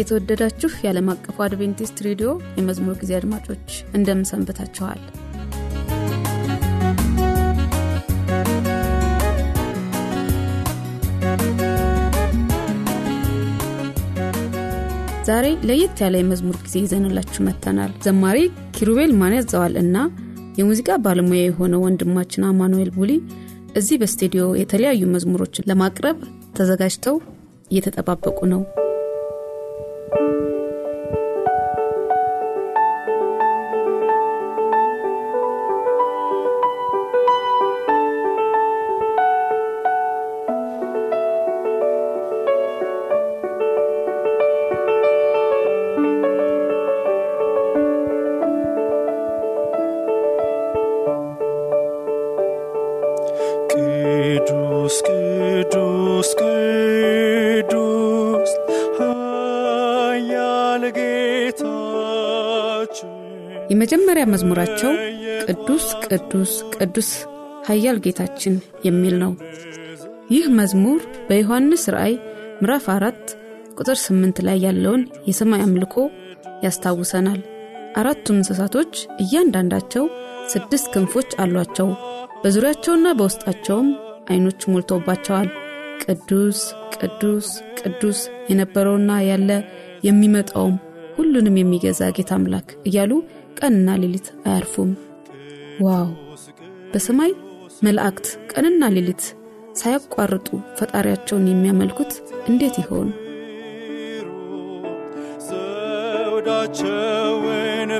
የተወደዳችሁ የዓለም አቀፉ አድቬንቲስት ሬዲዮ የመዝሙር ጊዜ አድማጮች እንደምን ሰንብታችኋል? ዛሬ ለየት ያለ የመዝሙር ጊዜ ይዘንላችሁ መጥተናል። ዘማሪ ኪሩቤል ማን ያዘዋል እና የሙዚቃ ባለሙያ የሆነው ወንድማችን አማኑኤል ቡሊ እዚህ በስቱዲዮ የተለያዩ መዝሙሮችን ለማቅረብ ተዘጋጅተው እየተጠባበቁ ነው። መዝሙራቸው ቅዱስ ቅዱስ ቅዱስ ኃያል ጌታችን የሚል ነው። ይህ መዝሙር በዮሐንስ ራእይ ምዕራፍ አራት ቁጥር ስምንት ላይ ያለውን የሰማይ አምልኮ ያስታውሰናል። አራቱ እንስሳቶች እያንዳንዳቸው ስድስት ክንፎች አሏቸው። በዙሪያቸውና በውስጣቸውም አይኖች ሞልተውባቸዋል። ቅዱስ ቅዱስ ቅዱስ የነበረውና ያለ የሚመጣውም ሁሉንም የሚገዛ ጌታ አምላክ እያሉ ቀንና ሌሊት አያርፉም። ዋው! በሰማይ መላእክት ቀንና ሌሊት ሳያቋርጡ ፈጣሪያቸውን የሚያመልኩት እንዴት ይሆን? ዘውዳቸውን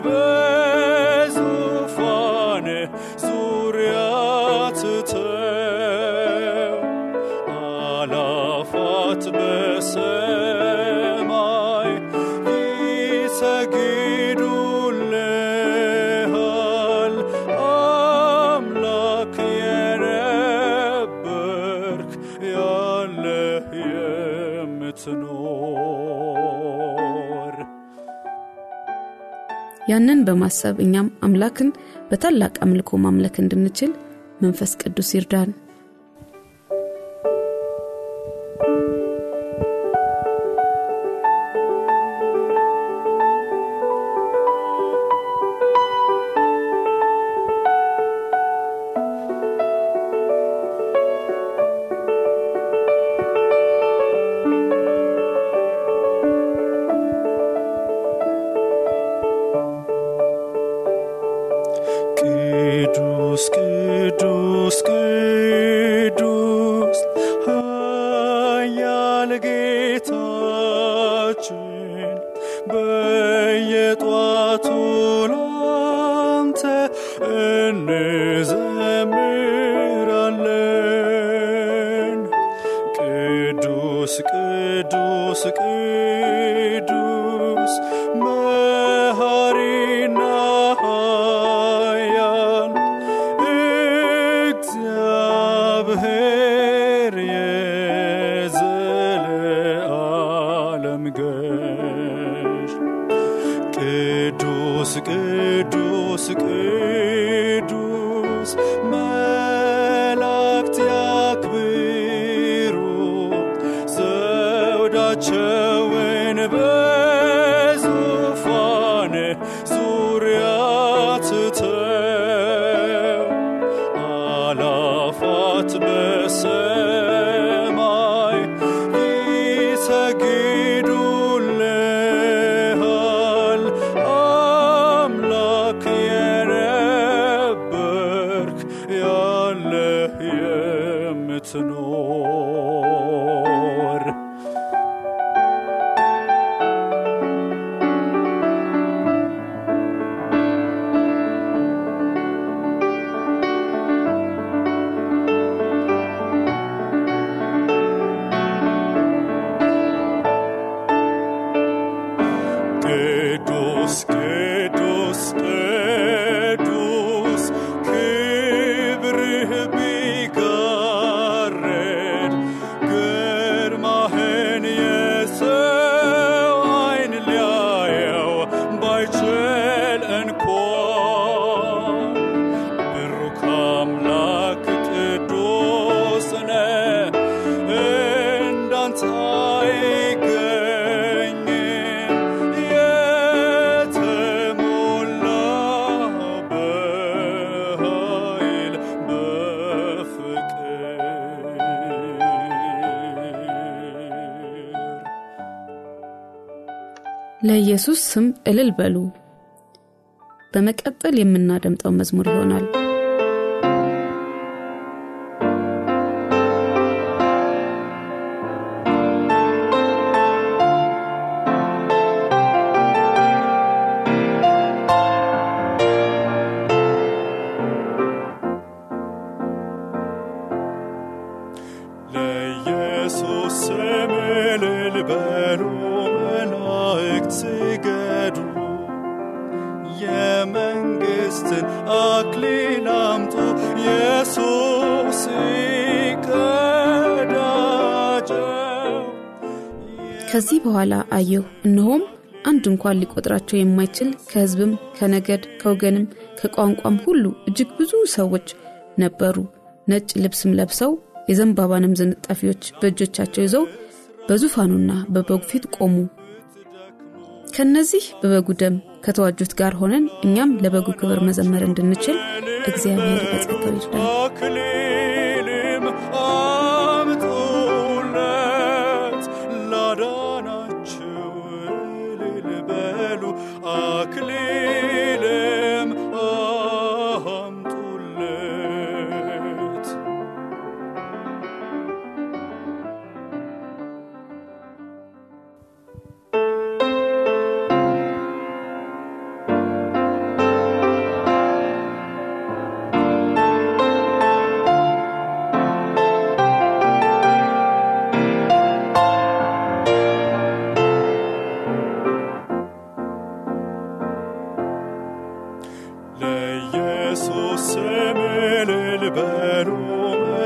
ያንን በማሰብ እኛም አምላክን በታላቅ አምልኮ ማምለክ እንድንችል መንፈስ ቅዱስ ይርዳን። ቅዱስ ቅዱስ ቅዱስ ስም እልል በሉ። በመቀጠል የምናደምጠው መዝሙር ይሆናል። በኋላ አየሁ፣ እነሆም አንድ እንኳን ሊቆጥራቸው የማይችል ከሕዝብም ከነገድ ከወገንም ከቋንቋም ሁሉ እጅግ ብዙ ሰዎች ነበሩ። ነጭ ልብስም ለብሰው የዘንባባንም ዝንጣፊዎች በእጆቻቸው ይዘው በዙፋኑና በበጉ ፊት ቆሙ። ከነዚህ በበጉ ደም ከተዋጁት ጋር ሆነን እኛም ለበጉ ክብር መዘመር እንድንችል እግዚአብሔር በጸጋው ይርዳል።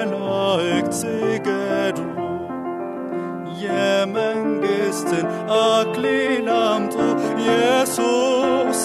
መላእክት ስገዱ የመንግሥትን አክሊል አምጡ ኢየሱስ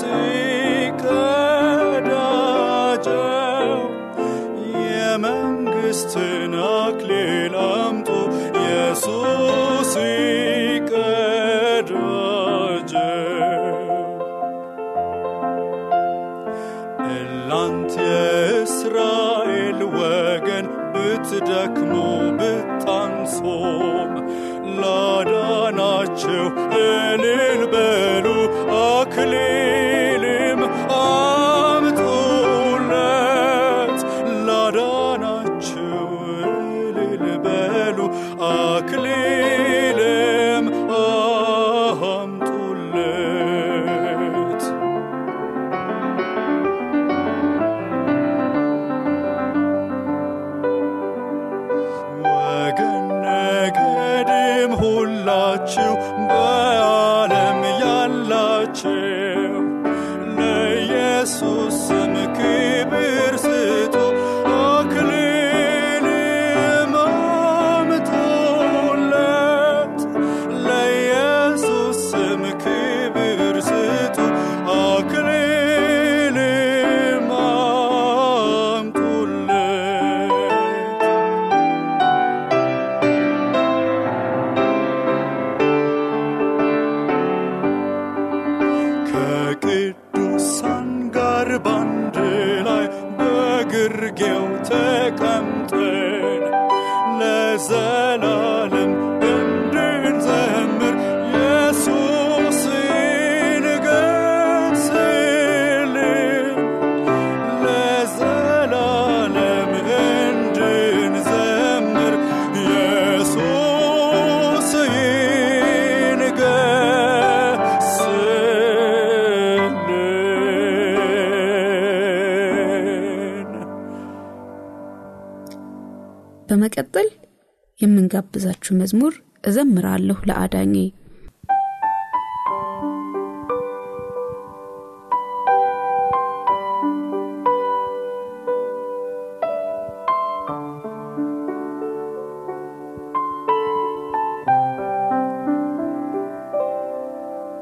በምንጋብዛችሁ መዝሙር እዘምራለሁ ለአዳኜ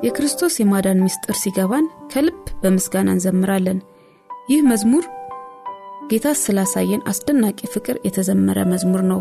የክርስቶስ የማዳን ምስጢር ሲገባን ከልብ በምስጋና እንዘምራለን። ይህ መዝሙር ጌታ ስላሳየን አስደናቂ ፍቅር የተዘመረ መዝሙር ነው።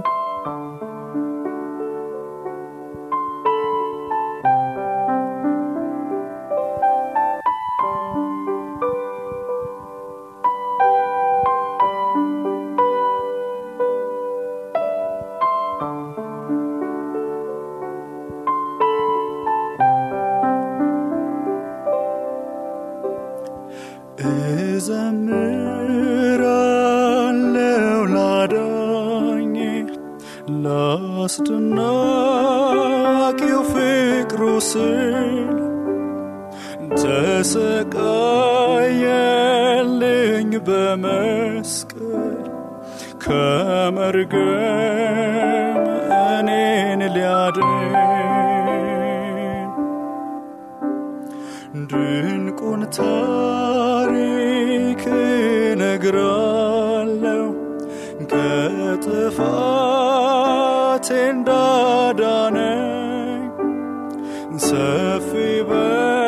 ድንቁን ታሪክ ነግራለው ከጥፋቴ እንዳዳነኝ ሰፊ በሆነው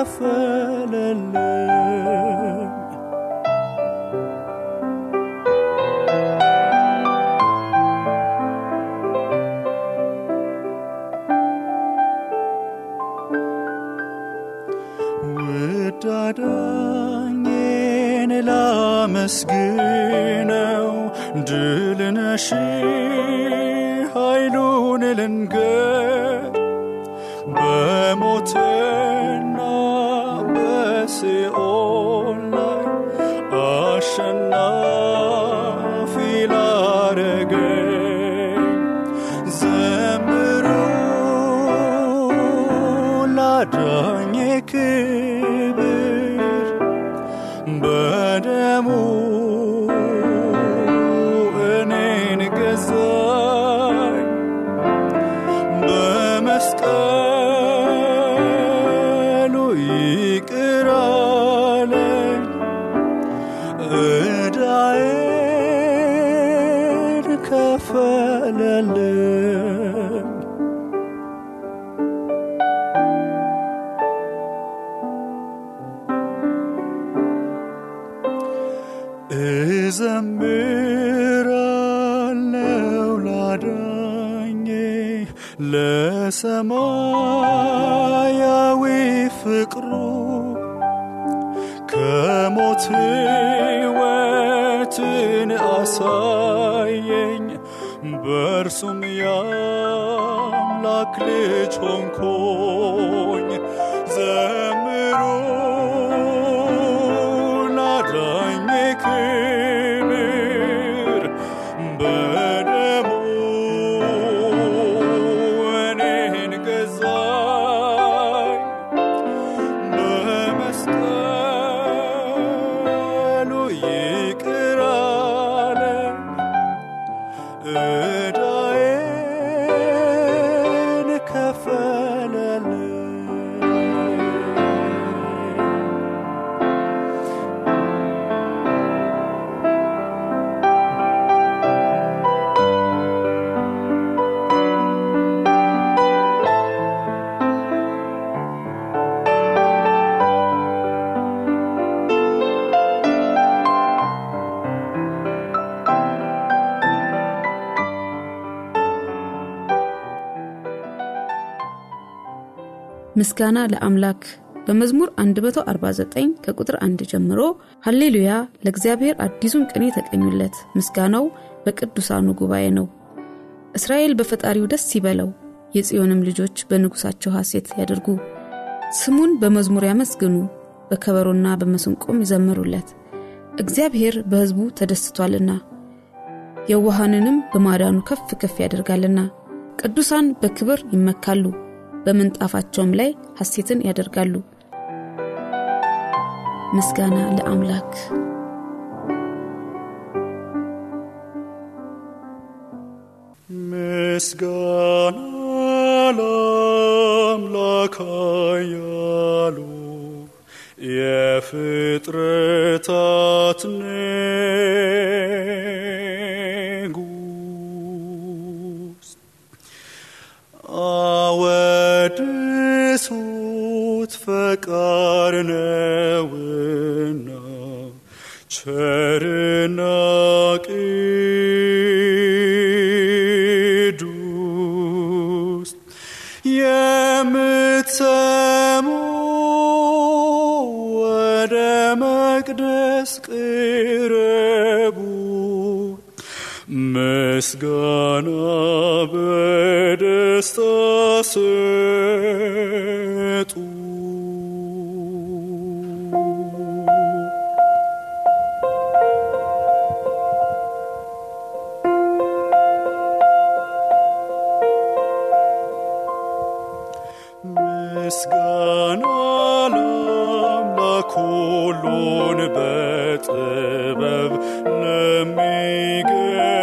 ዕዳዬን ከፈለልኝ ውድ አዳኜን ላመስግነው ድል ነሺ ኃይሉን ልንገር ላዳኝ ምስጋና ለአምላክ። በመዝሙር 149 ከቁጥር 1 ጀምሮ ሃሌሉያ! ለእግዚአብሔር አዲሱን ቅኔ ተቀኙለት። ምስጋናው በቅዱሳኑ ጉባኤ ነው። እስራኤል በፈጣሪው ደስ ይበለው። የጽዮንም ልጆች በንጉሳቸው ሐሴት ያደርጉ ስሙን በመዝሙር ያመስግኑ። በከበሮና በመስንቆም ይዘምሩለት። እግዚአብሔር በሕዝቡ ተደስቷልና የዋሃንንም በማዳኑ ከፍ ከፍ ያደርጋልና ቅዱሳን በክብር ይመካሉ በምንጣፋቸውም ላይ ሐሴትን ያደርጋሉ። ምስጋና ለአምላክ። ምስጋና ለአምላክ ያሉ የፍጥረታት አወድሱት ፈቃር ነውና ቸርና ቅዱስ የምትሰሙ ወደ መቅደስ ቅረቡ። ምስጋና በደስታ ስጡ ምስጋና ለአምላክ ሁሉን በጥበብ ለሚገዛ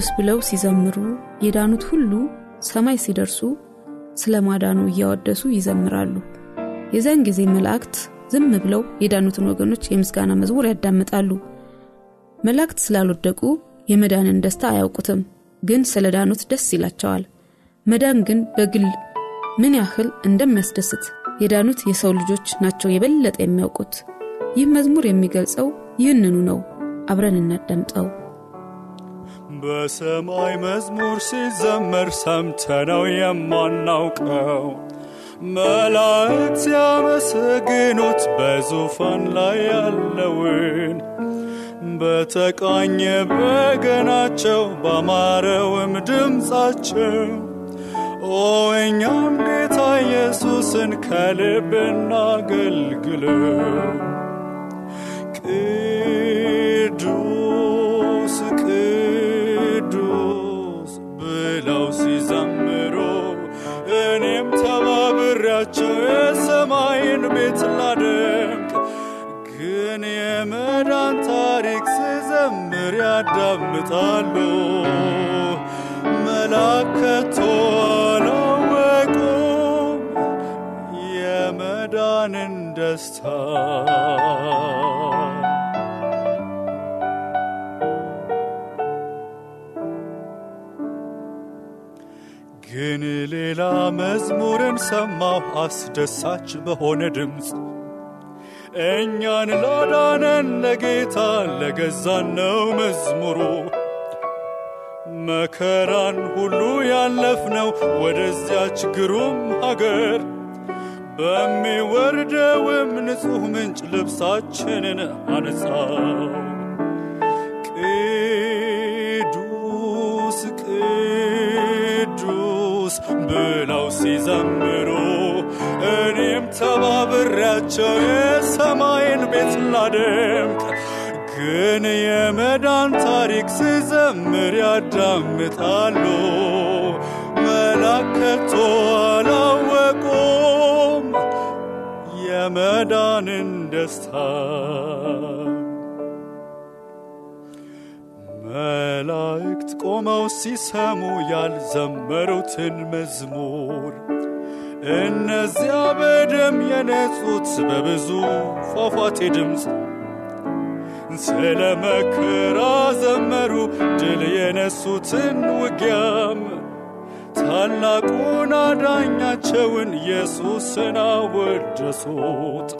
ቅዱስ ብለው ሲዘምሩ የዳኑት ሁሉ ሰማይ ሲደርሱ ስለ ማዳኑ እያወደሱ ይዘምራሉ። የዚያን ጊዜ መላእክት ዝም ብለው የዳኑትን ወገኖች የምስጋና መዝሙር ያዳምጣሉ። መላእክት ስላልወደቁ የመዳንን ደስታ አያውቁትም ግን ስለ ዳኑት ደስ ይላቸዋል። መዳን ግን በግል ምን ያህል እንደሚያስደስት የዳኑት የሰው ልጆች ናቸው የበለጠ የሚያውቁት። ይህ መዝሙር የሚገልጸው ይህንኑ ነው። አብረን እናዳምጠው በሰማይ መዝሙር ሲዘመር ሰምተነው የማናውቀው። መላእክት ሲያመሰግኑት በዙፋን ላይ ያለውን። በተቃኘ በገናቸው ባማረውም ድምፃቸው። ኦ እኛም ጌታ ኢየሱስን ከልብ እናገልግለው። ቅዱስ ያዳምጣሉ መላከቶ አላወቁም። የመዳንን ደስታ ግን ሌላ መዝሙርን ሰማሁ። አስደሳች በሆነ ድምፅ እኛን ላዳነን ለጌታ ለገዛን ነው መዝሙሩ መከራን ሁሉ ያለፍነው ወደዚያች ግሩም ሀገር በሚወርደውም ንጹሕ ምንጭ ልብሳችንን አነጻው። ቅዱስ ቅዱስ ብለው ሲዘምሩ እኔም ተባብሬያቸው የሰማይን ቤት ላደምቅ። ግን የመዳን ታሪክ ስዘምር ያዳምጣሉ። መላከቶ አላወቁም የመዳንን ደስታ። መላእክት ቆመው ሲሰሙ ያልዘመሩትን መዝሙር እነዚያ በደም የነጹት በብዙ ፏፏቴ ድምፅ ስለ መከራ ዘመሩ ድል የነሱትን ውጊያም ታላቁን አዳኛቸውን ኢየሱስን አወደሱት።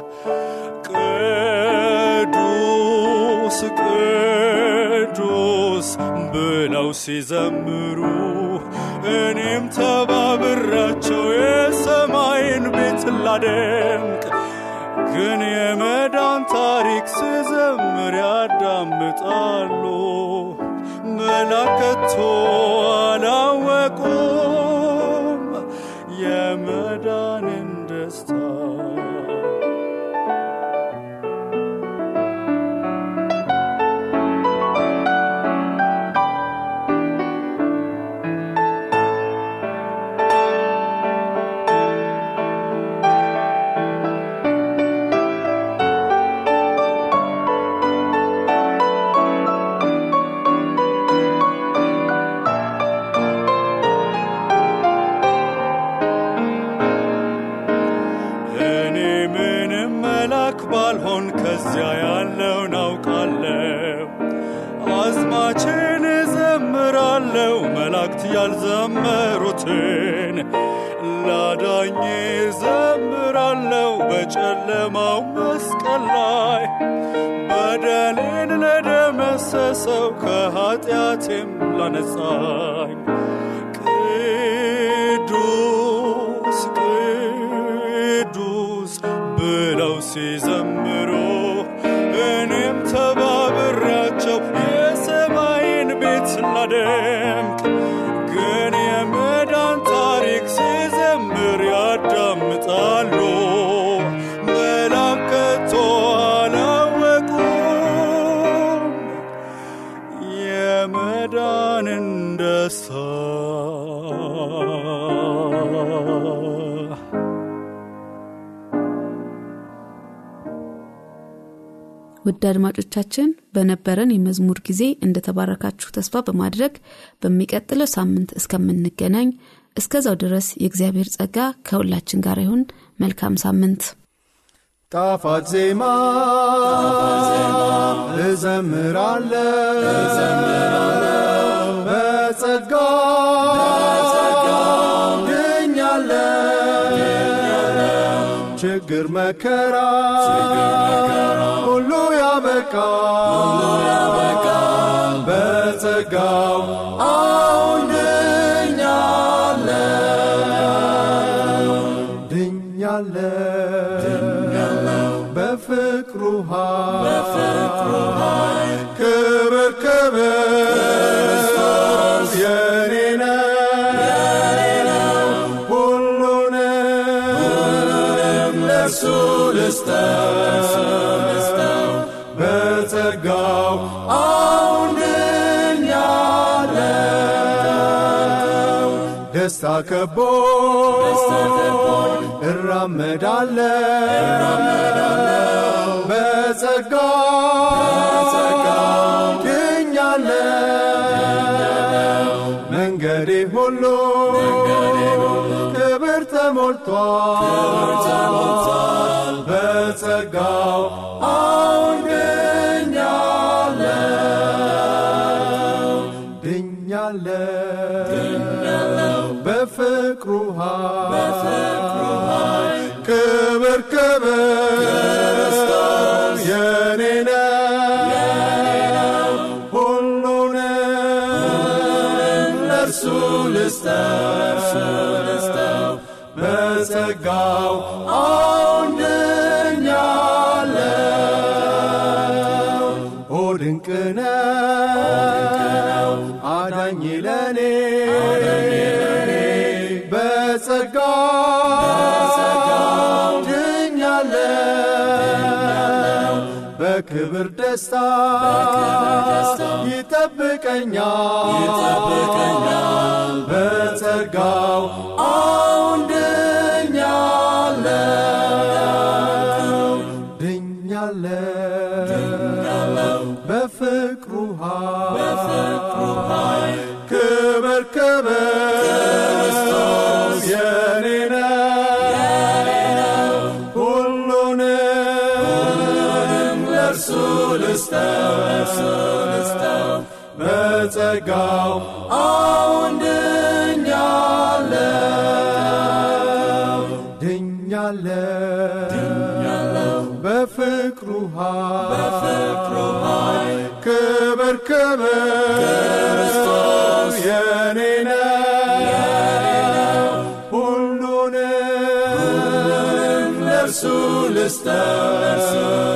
ቅዱስ ቅዱስ ብለው ሲዘምሩ እኔም ተባብራቸው የሰማይን ቤት ላደምቅ ግን የመዳን ታሪክ ስዘምር ያዳምጣሉ። መላከቶ አላወቁም ከዚያ ያለውን አውቃለሁ። አዝማችን እዘምራለሁ መላእክት ያልዘመሩትን ላዳኝ እዘምራለሁ በጨለማው መስቀል ላይ በደሌን ለደመሰሰው ከኃጢአቴም ላነጻኝ ቅዱስ ቅዱስ ብለው ሲዘምሩ ውድ አድማጮቻችን በነበረን የመዝሙር ጊዜ እንደተባረካችሁ ተስፋ በማድረግ በሚቀጥለው ሳምንት እስከምንገናኝ እስከዛው ድረስ የእግዚአብሔር ጸጋ ከሁላችን ጋር ይሁን። መልካም ሳምንት። ጣፋት ዜማ እዘምራለሁ በጸጋ ችግር መከራ ያበቃ በጸጋው አሁን ድኛለሁ ከቦኝ እራመዳለሁ። በጸጋው ድኛለሁ መንገዴ ሁሉ ክብር ተሞልቷል። በጸጋው በክብር ደስታ ይጠብቀኛል። በጸጋው በጸጋው አውንድኛለው ድኛለው። በፍቅሩ ኃይል ክብር ክብር የኔ ነው። ሁሉንም ለእርሱ ልስጠው